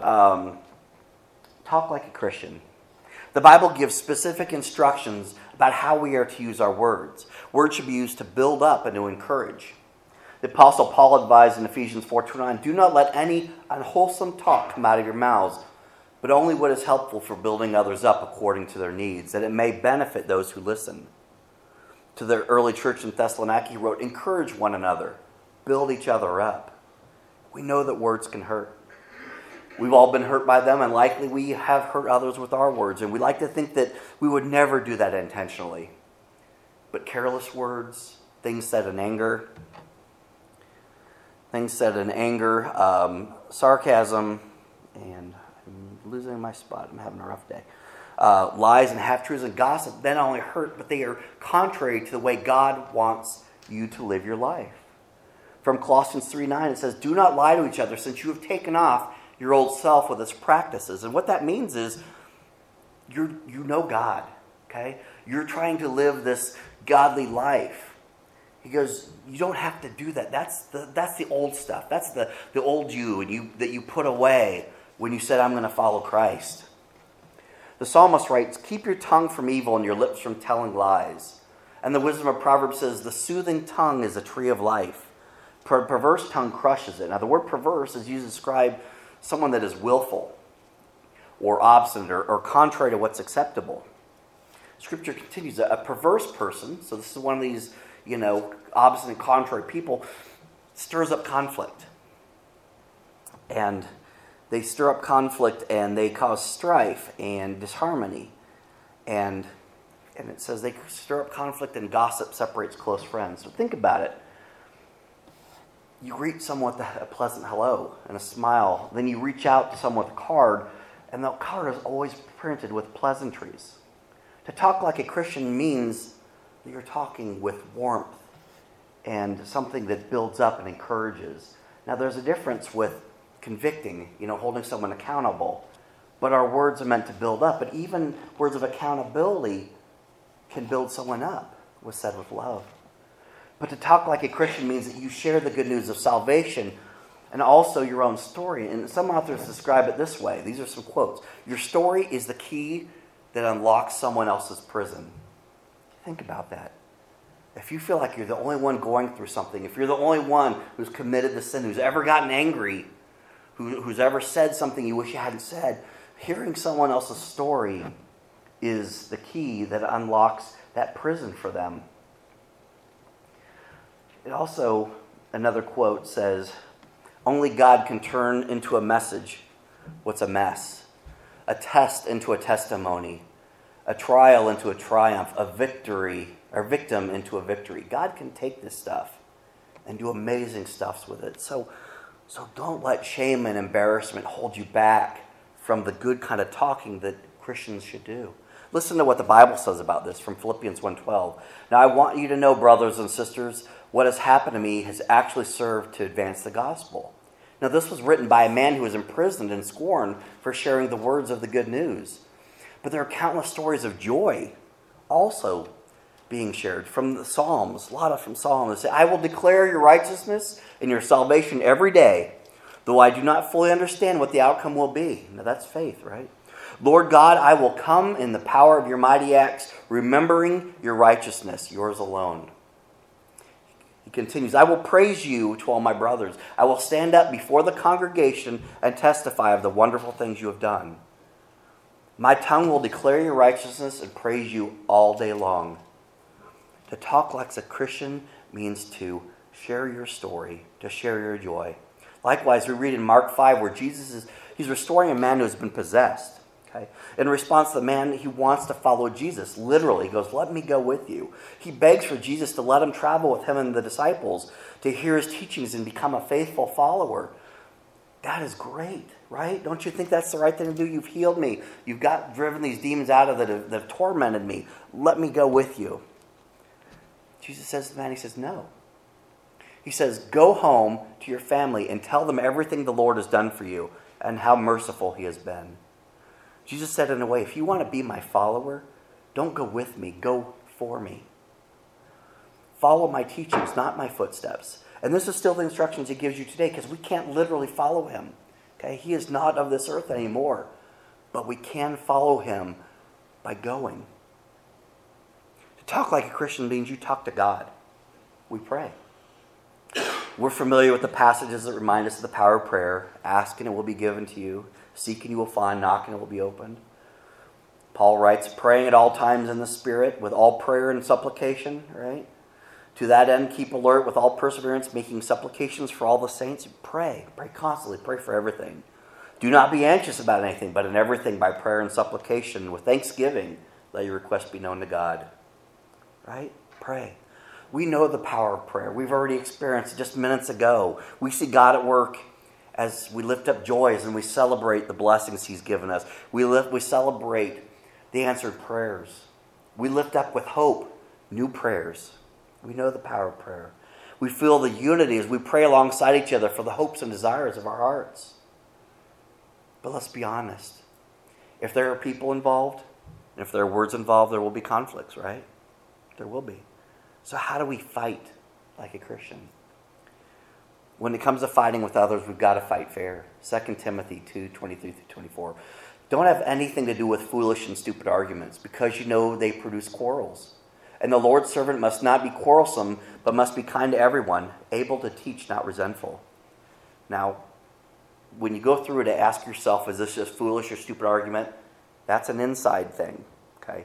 Um, talk like a Christian. The Bible gives specific instructions about how we are to use our words. Words should be used to build up and to encourage. The Apostle Paul advised in Ephesians 4:29, "Do not let any unwholesome talk come out of your mouths, but only what is helpful for building others up according to their needs, that it may benefit those who listen." To the early church in Thessaloniki, he wrote, "Encourage one another, build each other up." We know that words can hurt. We've all been hurt by them, and likely we have hurt others with our words. And we like to think that we would never do that intentionally. But careless words, things said in anger, things said in anger, um, sarcasm, and I'm losing my spot. I'm having a rough day. Uh, lies and half truths and gossip then only hurt, but they are contrary to the way God wants you to live your life. From Colossians 3 9, it says, Do not lie to each other, since you have taken off your old self with its practices. And what that means is you you know God, okay? You're trying to live this godly life. He goes, you don't have to do that. That's the that's the old stuff. That's the, the old you and you that you put away when you said, I'm going to follow Christ. The psalmist writes, Keep your tongue from evil and your lips from telling lies. And the wisdom of Proverbs says, The soothing tongue is a tree of life. Per- perverse tongue crushes it. Now, the word perverse is used to describe someone that is willful or obstinate or, or contrary to what's acceptable. Scripture continues a, a perverse person, so this is one of these, you know, obstinate, contrary people, stirs up conflict. And they stir up conflict and they cause strife and disharmony. And, and it says they stir up conflict and gossip separates close friends. So think about it you greet someone with a pleasant hello and a smile. Then you reach out to someone with a card, and the card is always printed with pleasantries. To talk like a Christian means that you're talking with warmth and something that builds up and encourages. Now, there's a difference with convicting, you know, holding someone accountable, but our words are meant to build up. But even words of accountability can build someone up, was said with love. But to talk like a Christian means that you share the good news of salvation and also your own story. And some authors describe it this way these are some quotes Your story is the key that unlocks someone else's prison. Think about that. If you feel like you're the only one going through something, if you're the only one who's committed the sin, who's ever gotten angry, who, who's ever said something you wish you hadn't said, hearing someone else's story is the key that unlocks that prison for them. It also, another quote says, Only God can turn into a message what's a mess, a test into a testimony, a trial into a triumph, a victory, or victim into a victory. God can take this stuff and do amazing stuffs with it. So, so don't let shame and embarrassment hold you back from the good kind of talking that Christians should do. Listen to what the Bible says about this from Philippians 1:12. Now I want you to know brothers and sisters what has happened to me has actually served to advance the gospel. Now, this was written by a man who was imprisoned and scorned for sharing the words of the good news. But there are countless stories of joy also being shared from the Psalms, a lot of from Psalms. Say, I will declare your righteousness and your salvation every day, though I do not fully understand what the outcome will be. Now, that's faith, right? Lord God, I will come in the power of your mighty acts, remembering your righteousness, yours alone. He continues, I will praise you to all my brothers. I will stand up before the congregation and testify of the wonderful things you have done. My tongue will declare your righteousness and praise you all day long. To talk like a Christian means to share your story, to share your joy. Likewise, we read in Mark 5 where Jesus is he's restoring a man who has been possessed. Okay? In response, the man, he wants to follow Jesus. Literally, he goes, Let me go with you. He begs for Jesus to let him travel with him and the disciples to hear his teachings and become a faithful follower. That is great, right? Don't you think that's the right thing to do? You've healed me. You've got driven these demons out of that have, that have tormented me. Let me go with you. Jesus says to the man, He says, No. He says, Go home to your family and tell them everything the Lord has done for you and how merciful He has been. Jesus said, in a way, if you want to be my follower, don't go with me, go for me. Follow my teachings, not my footsteps. And this is still the instructions he gives you today because we can't literally follow him. Okay, he is not of this earth anymore, but we can follow him by going. To talk like a Christian means you talk to God. We pray. We're familiar with the passages that remind us of the power of prayer. Ask and it will be given to you. Seek and you will find. Knock and it will be opened. Paul writes, praying at all times in the Spirit with all prayer and supplication, right? To that end, keep alert with all perseverance, making supplications for all the saints. Pray. Pray constantly. Pray for everything. Do not be anxious about anything, but in everything by prayer and supplication, with thanksgiving, let your request be known to God. Right? Pray. We know the power of prayer. We've already experienced it just minutes ago. We see God at work as we lift up joys and we celebrate the blessings He's given us. We, lift, we celebrate the answered prayers. We lift up with hope new prayers. We know the power of prayer. We feel the unity as we pray alongside each other for the hopes and desires of our hearts. But let's be honest. If there are people involved, if there are words involved, there will be conflicts, right? There will be. So, how do we fight like a Christian? When it comes to fighting with others, we've got to fight fair. 2 Timothy 2 23 through 24. Don't have anything to do with foolish and stupid arguments because you know they produce quarrels. And the Lord's servant must not be quarrelsome, but must be kind to everyone, able to teach, not resentful. Now, when you go through to ask yourself, is this just foolish or stupid argument? That's an inside thing. Okay.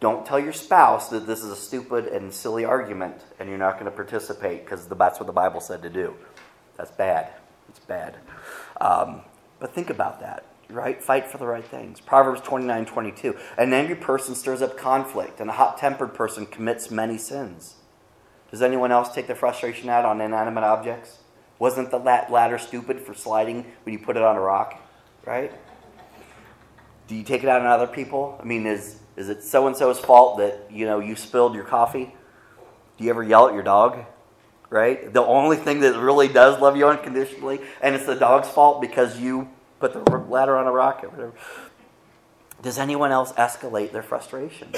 Don't tell your spouse that this is a stupid and silly argument and you're not going to participate because that's what the Bible said to do. That's bad. It's bad. Um, but think about that right? Fight for the right things. Proverbs 29 22. An angry person stirs up conflict, and a hot tempered person commits many sins. Does anyone else take their frustration out on inanimate objects? Wasn't the ladder stupid for sliding when you put it on a rock, right? Do you take it out on other people? I mean, is, is it so and so's fault that you know you spilled your coffee? Do you ever yell at your dog? Right? The only thing that really does love you unconditionally, and it's the dog's fault because you put the ladder on a rocket, whatever. Does anyone else escalate their frustration?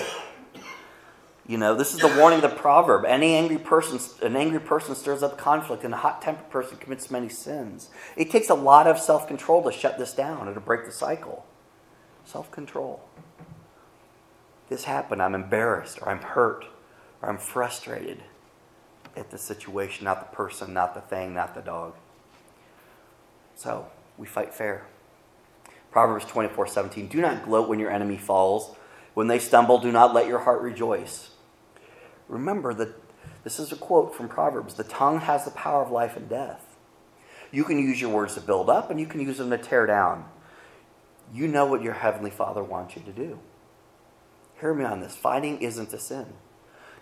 You know, this is the warning of the proverb. Any angry person, an angry person stirs up conflict, and a hot-tempered person commits many sins. It takes a lot of self-control to shut this down and to break the cycle. Self-control. This happened. I'm embarrassed, or I'm hurt, or I'm frustrated at the situation, not the person, not the thing, not the dog. So, we fight fair. Proverbs 24 17. Do not gloat when your enemy falls. When they stumble, do not let your heart rejoice. Remember that this is a quote from Proverbs the tongue has the power of life and death. You can use your words to build up, and you can use them to tear down. You know what your Heavenly Father wants you to do. Hear me on this fighting isn't a sin.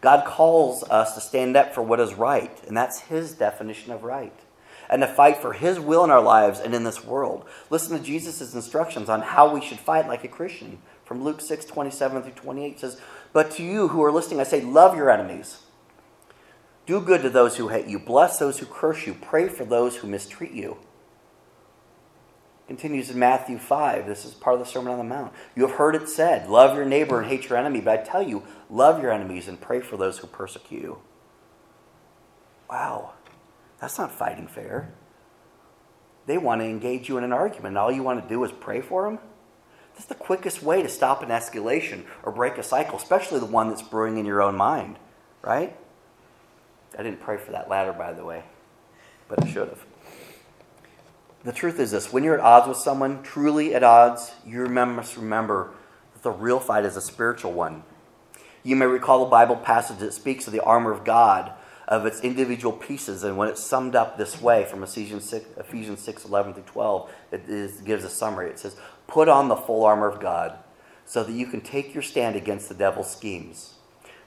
God calls us to stand up for what is right, and that's His definition of right and to fight for His will in our lives and in this world. Listen to Jesus' instructions on how we should fight like a Christian. From Luke 6 27 through 28 says, But to you who are listening, I say, love your enemies. Do good to those who hate you. Bless those who curse you. Pray for those who mistreat you. Continues in Matthew 5. This is part of the Sermon on the Mount. You have heard it said, Love your neighbor and hate your enemy. But I tell you, love your enemies and pray for those who persecute you. Wow. That's not fighting fair. They want to engage you in an argument, and all you want to do is pray for them? That's the quickest way to stop an escalation or break a cycle, especially the one that's brewing in your own mind, right? I didn't pray for that ladder, by the way, but I should have. The truth is this when you're at odds with someone, truly at odds, you must remember that the real fight is a spiritual one. You may recall the Bible passage that speaks of the armor of God of its individual pieces. And when it's summed up this way from Ephesians 6, Ephesians 6 11 through 12, it is, gives a summary. It says, Put on the full armor of God so that you can take your stand against the devil's schemes.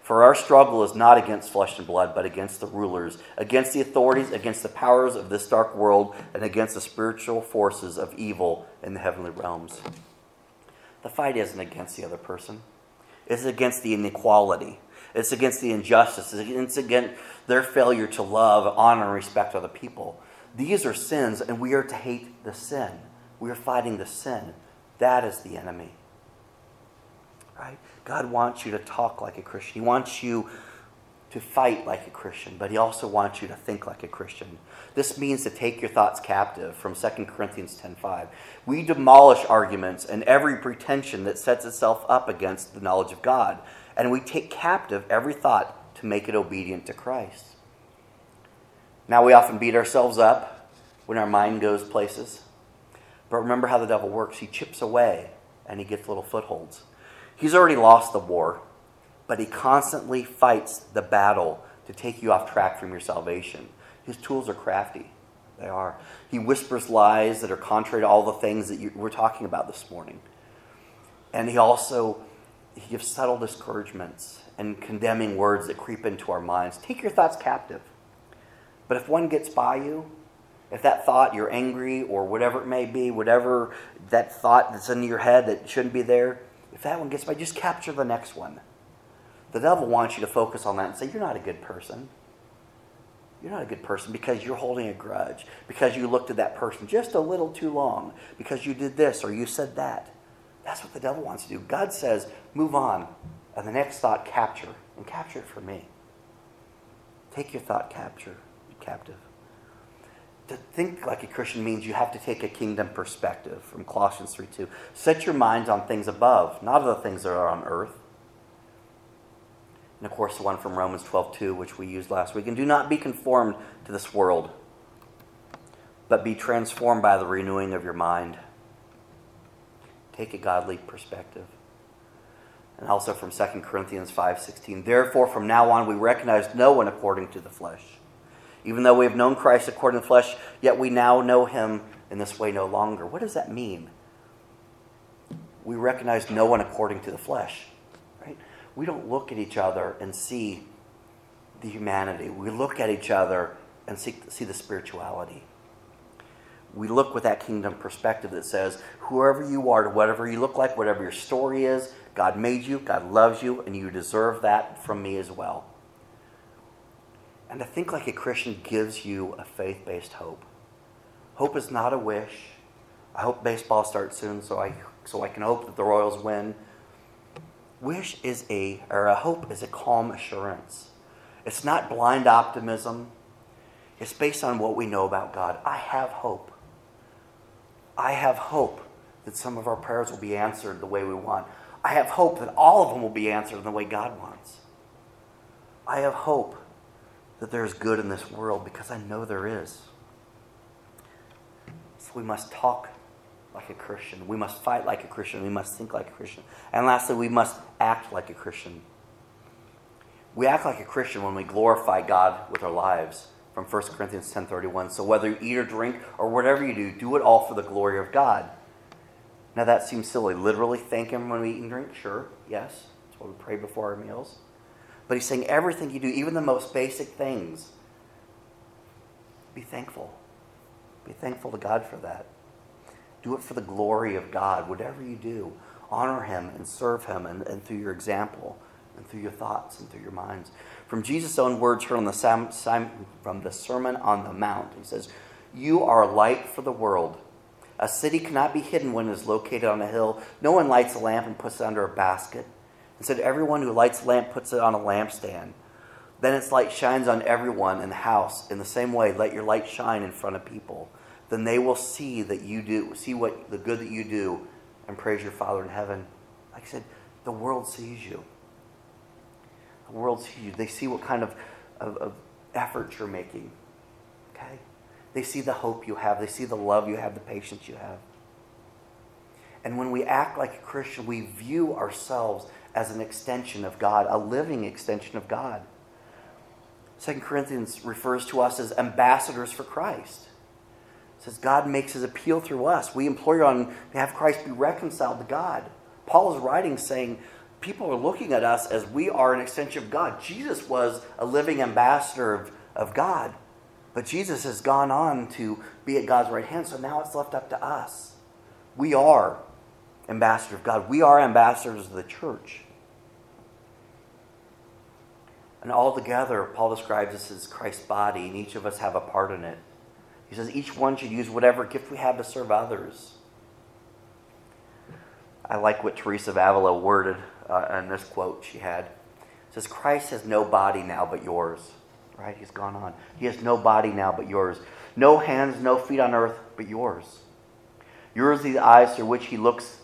For our struggle is not against flesh and blood, but against the rulers, against the authorities, against the powers of this dark world, and against the spiritual forces of evil in the heavenly realms. The fight isn't against the other person, it's against the inequality it's against the injustice. It's against their failure to love, honor, and respect other people. These are sins, and we are to hate the sin. We are fighting the sin. That is the enemy. Right? God wants you to talk like a Christian. He wants you to fight like a Christian, but he also wants you to think like a Christian. This means to take your thoughts captive from 2 Corinthians 10:5. We demolish arguments and every pretension that sets itself up against the knowledge of God, and we take captive every thought to make it obedient to Christ. Now we often beat ourselves up when our mind goes places. But remember how the devil works. He chips away and he gets little footholds. He's already lost the war but he constantly fights the battle to take you off track from your salvation. His tools are crafty. They are. He whispers lies that are contrary to all the things that you, we're talking about this morning. And he also he gives subtle discouragements and condemning words that creep into our minds. Take your thoughts captive. But if one gets by you, if that thought you're angry or whatever it may be, whatever that thought that's in your head that shouldn't be there, if that one gets by, just capture the next one. The devil wants you to focus on that and say, You're not a good person. You're not a good person because you're holding a grudge, because you looked at that person just a little too long, because you did this or you said that. That's what the devil wants to do. God says, Move on. And the next thought, capture, and capture it for me. Take your thought capture, captive. To think like a Christian means you have to take a kingdom perspective from Colossians 3 2. Set your minds on things above, not on the things that are on earth. And of course the one from Romans 12:2 which we used last week. And do not be conformed to this world but be transformed by the renewing of your mind. Take a godly perspective. And also from 2 Corinthians 5:16 therefore from now on we recognize no one according to the flesh even though we have known Christ according to the flesh yet we now know him in this way no longer what does that mean we recognize no one according to the flesh right? we don't look at each other and see the humanity. We look at each other and see, see the spirituality. We look with that kingdom perspective that says, whoever you are, whatever you look like, whatever your story is, God made you, God loves you, and you deserve that from me as well. And to think like a Christian gives you a faith based hope. Hope is not a wish. I hope baseball starts soon so I, so I can hope that the Royals win wish is a, or a hope is a calm assurance. It's not blind optimism. It's based on what we know about God. I have hope. I have hope that some of our prayers will be answered the way we want. I have hope that all of them will be answered in the way God wants. I have hope that there's good in this world because I know there is. So we must talk like a Christian. We must fight like a Christian. We must think like a Christian. And lastly, we must act like a Christian. We act like a Christian when we glorify God with our lives. From 1 Corinthians 10:31. So whether you eat or drink or whatever you do, do it all for the glory of God. Now that seems silly. Literally thank him when we eat and drink? Sure. Yes. That's why we pray before our meals. But he's saying everything you do, even the most basic things, be thankful. Be thankful to God for that. Do it for the glory of God. Whatever you do, honor Him and serve Him and, and through your example and through your thoughts and through your minds. From Jesus' own words heard on the from the Sermon on the Mount, He says, You are a light for the world. A city cannot be hidden when it is located on a hill. No one lights a lamp and puts it under a basket. Instead, everyone who lights a lamp puts it on a lampstand. Then its light shines on everyone in the house. In the same way, let your light shine in front of people then they will see that you do, see what the good that you do, and praise your Father in heaven. Like I said, the world sees you. The world sees you. They see what kind of, of, of you're making. Okay? They see the hope you have. They see the love you have, the patience you have. And when we act like a Christian, we view ourselves as an extension of God, a living extension of God. Second Corinthians refers to us as ambassadors for Christ says God makes his appeal through us. We implore on behalf of Christ be reconciled to God. Paul is writing saying people are looking at us as we are an extension of God. Jesus was a living ambassador of, of God, but Jesus has gone on to be at God's right hand, so now it's left up to us. We are ambassadors of God. We are ambassadors of the church. And all together, Paul describes us as Christ's body, and each of us have a part in it. He says each one should use whatever gift we have to serve others. I like what Teresa of Avila worded uh, in this quote she had. It says Christ has no body now but yours. Right? He's gone on. He has no body now but yours. No hands, no feet on earth but yours. Yours are the eyes through which he looks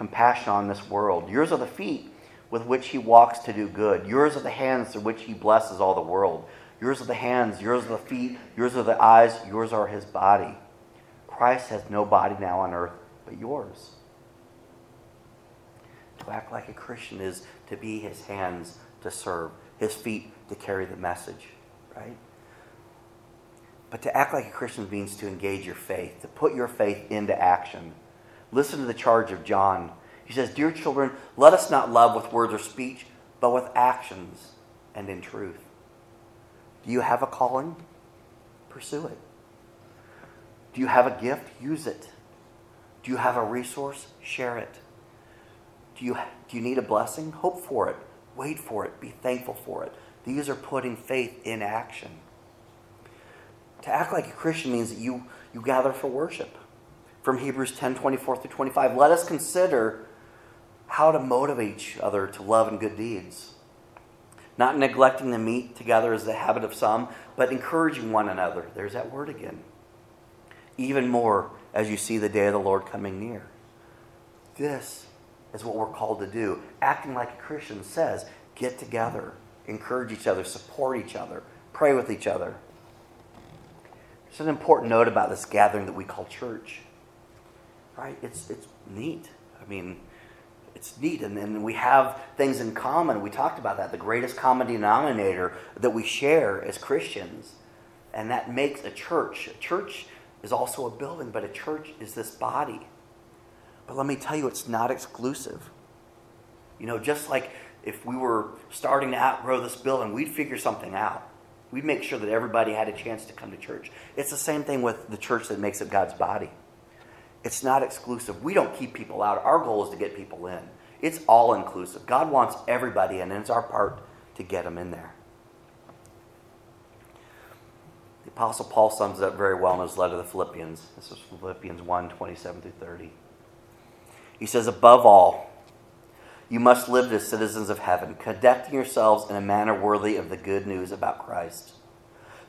compassion on this world. Yours are the feet with which he walks to do good. Yours are the hands through which he blesses all the world. Yours are the hands, yours are the feet, yours are the eyes, yours are his body. Christ has no body now on earth but yours. To act like a Christian is to be his hands to serve, his feet to carry the message, right? But to act like a Christian means to engage your faith, to put your faith into action. Listen to the charge of John. He says, Dear children, let us not love with words or speech, but with actions and in truth. Do you have a calling? Pursue it. Do you have a gift? Use it. Do you have a resource? Share it. Do you, do you need a blessing? Hope for it. Wait for it. Be thankful for it. These are putting faith in action. To act like a Christian means that you, you gather for worship. From Hebrews 10 24 through 25, let us consider how to motivate each other to love and good deeds. Not neglecting to meet together as the habit of some, but encouraging one another. There's that word again. Even more as you see the day of the Lord coming near. This is what we're called to do. Acting like a Christian says get together, encourage each other, support each other, pray with each other. There's an important note about this gathering that we call church. Right? It's, it's neat. I mean, it's neat. And, and we have things in common. We talked about that. The greatest common denominator that we share as Christians. And that makes a church. A church is also a building, but a church is this body. But let me tell you, it's not exclusive. You know, just like if we were starting to outgrow this building, we'd figure something out. We'd make sure that everybody had a chance to come to church. It's the same thing with the church that makes up God's body. It's not exclusive. We don't keep people out. Our goal is to get people in. It's all inclusive. God wants everybody in, and it's our part to get them in there. The Apostle Paul sums it up very well in his letter to the Philippians. This is Philippians 1 27 through 30. He says, Above all, you must live as citizens of heaven, conducting yourselves in a manner worthy of the good news about Christ.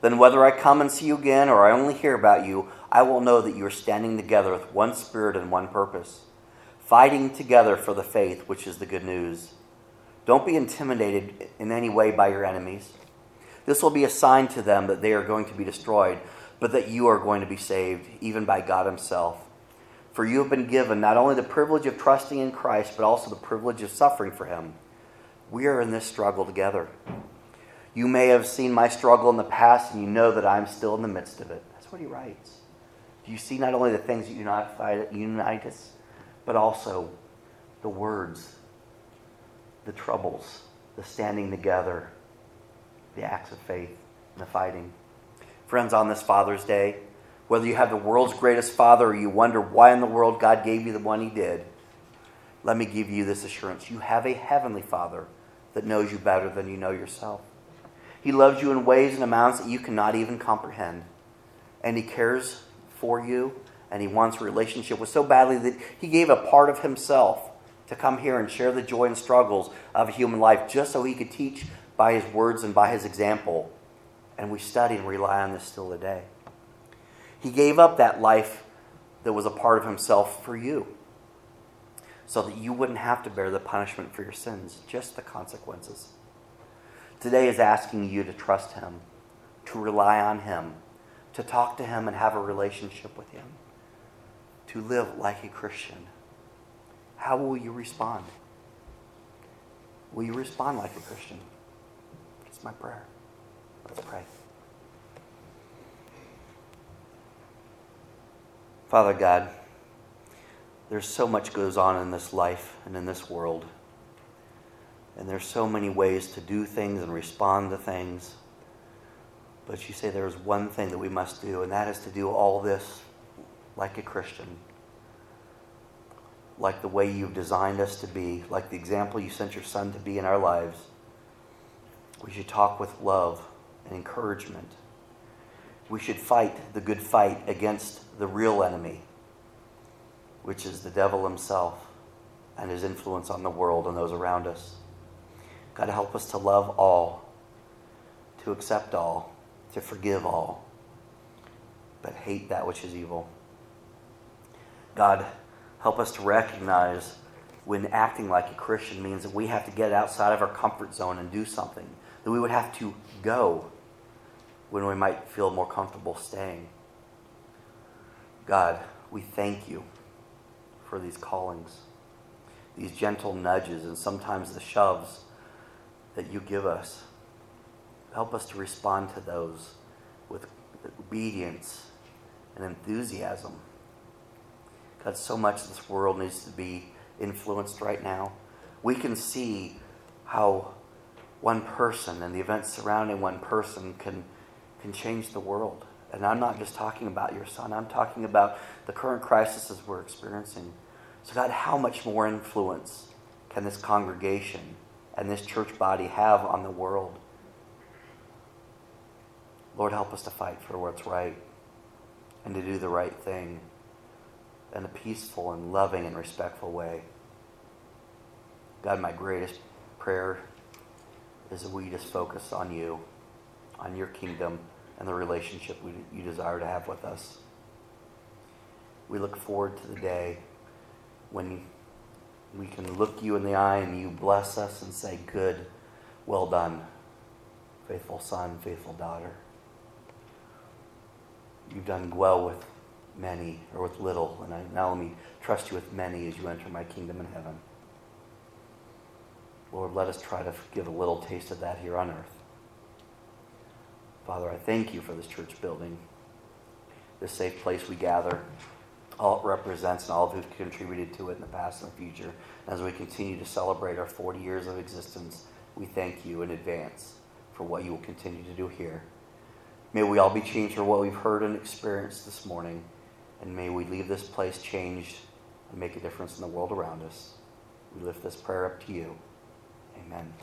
Then, whether I come and see you again or I only hear about you, I will know that you are standing together with one spirit and one purpose, fighting together for the faith, which is the good news. Don't be intimidated in any way by your enemies. This will be a sign to them that they are going to be destroyed, but that you are going to be saved, even by God Himself. For you have been given not only the privilege of trusting in Christ, but also the privilege of suffering for Him. We are in this struggle together. You may have seen my struggle in the past, and you know that I'm still in the midst of it. That's what he writes. Do you see not only the things that unite, unite us, but also the words, the troubles, the standing together, the acts of faith, and the fighting. Friends, on this Father's Day, whether you have the world's greatest father or you wonder why in the world God gave you the one he did, let me give you this assurance. You have a heavenly Father that knows you better than you know yourself. He loves you in ways and amounts that you cannot even comprehend. And he cares for you and he wants a relationship with so badly that he gave a part of himself to come here and share the joy and struggles of human life just so he could teach by his words and by his example. And we study and rely on this still today. He gave up that life that was a part of himself for you so that you wouldn't have to bear the punishment for your sins, just the consequences. Today is asking you to trust him, to rely on him, to talk to him and have a relationship with him, to live like a Christian. How will you respond? Will you respond like a Christian? It's my prayer. Let's pray. Father God, there's so much goes on in this life and in this world. And there's so many ways to do things and respond to things. But you say there is one thing that we must do, and that is to do all this like a Christian. Like the way you've designed us to be, like the example you sent your son to be in our lives. We should talk with love and encouragement. We should fight the good fight against the real enemy, which is the devil himself and his influence on the world and those around us. God, help us to love all, to accept all, to forgive all, but hate that which is evil. God, help us to recognize when acting like a Christian means that we have to get outside of our comfort zone and do something, that we would have to go when we might feel more comfortable staying. God, we thank you for these callings, these gentle nudges, and sometimes the shoves that you give us. Help us to respond to those with obedience and enthusiasm. God, so much of this world needs to be influenced right now. We can see how one person and the events surrounding one person can, can change the world. And I'm not just talking about your son, I'm talking about the current crises we're experiencing. So, God, how much more influence can this congregation and this church body have on the world? Lord, help us to fight for what's right and to do the right thing in a peaceful and loving and respectful way. God, my greatest prayer is that we just focus on you, on your kingdom, and the relationship we, you desire to have with us. We look forward to the day when we can look you in the eye and you bless us and say, Good, well done, faithful son, faithful daughter. You've done well with many or with little, and I, now let me trust you with many as you enter my kingdom in heaven. Lord, let us try to give a little taste of that here on earth. Father, I thank you for this church building, this safe place we gather, all it represents and all of who've contributed to it in the past and the future. As we continue to celebrate our 40 years of existence, we thank you in advance for what you will continue to do here. May we all be changed for what we've heard and experienced this morning. And may we leave this place changed and make a difference in the world around us. We lift this prayer up to you. Amen.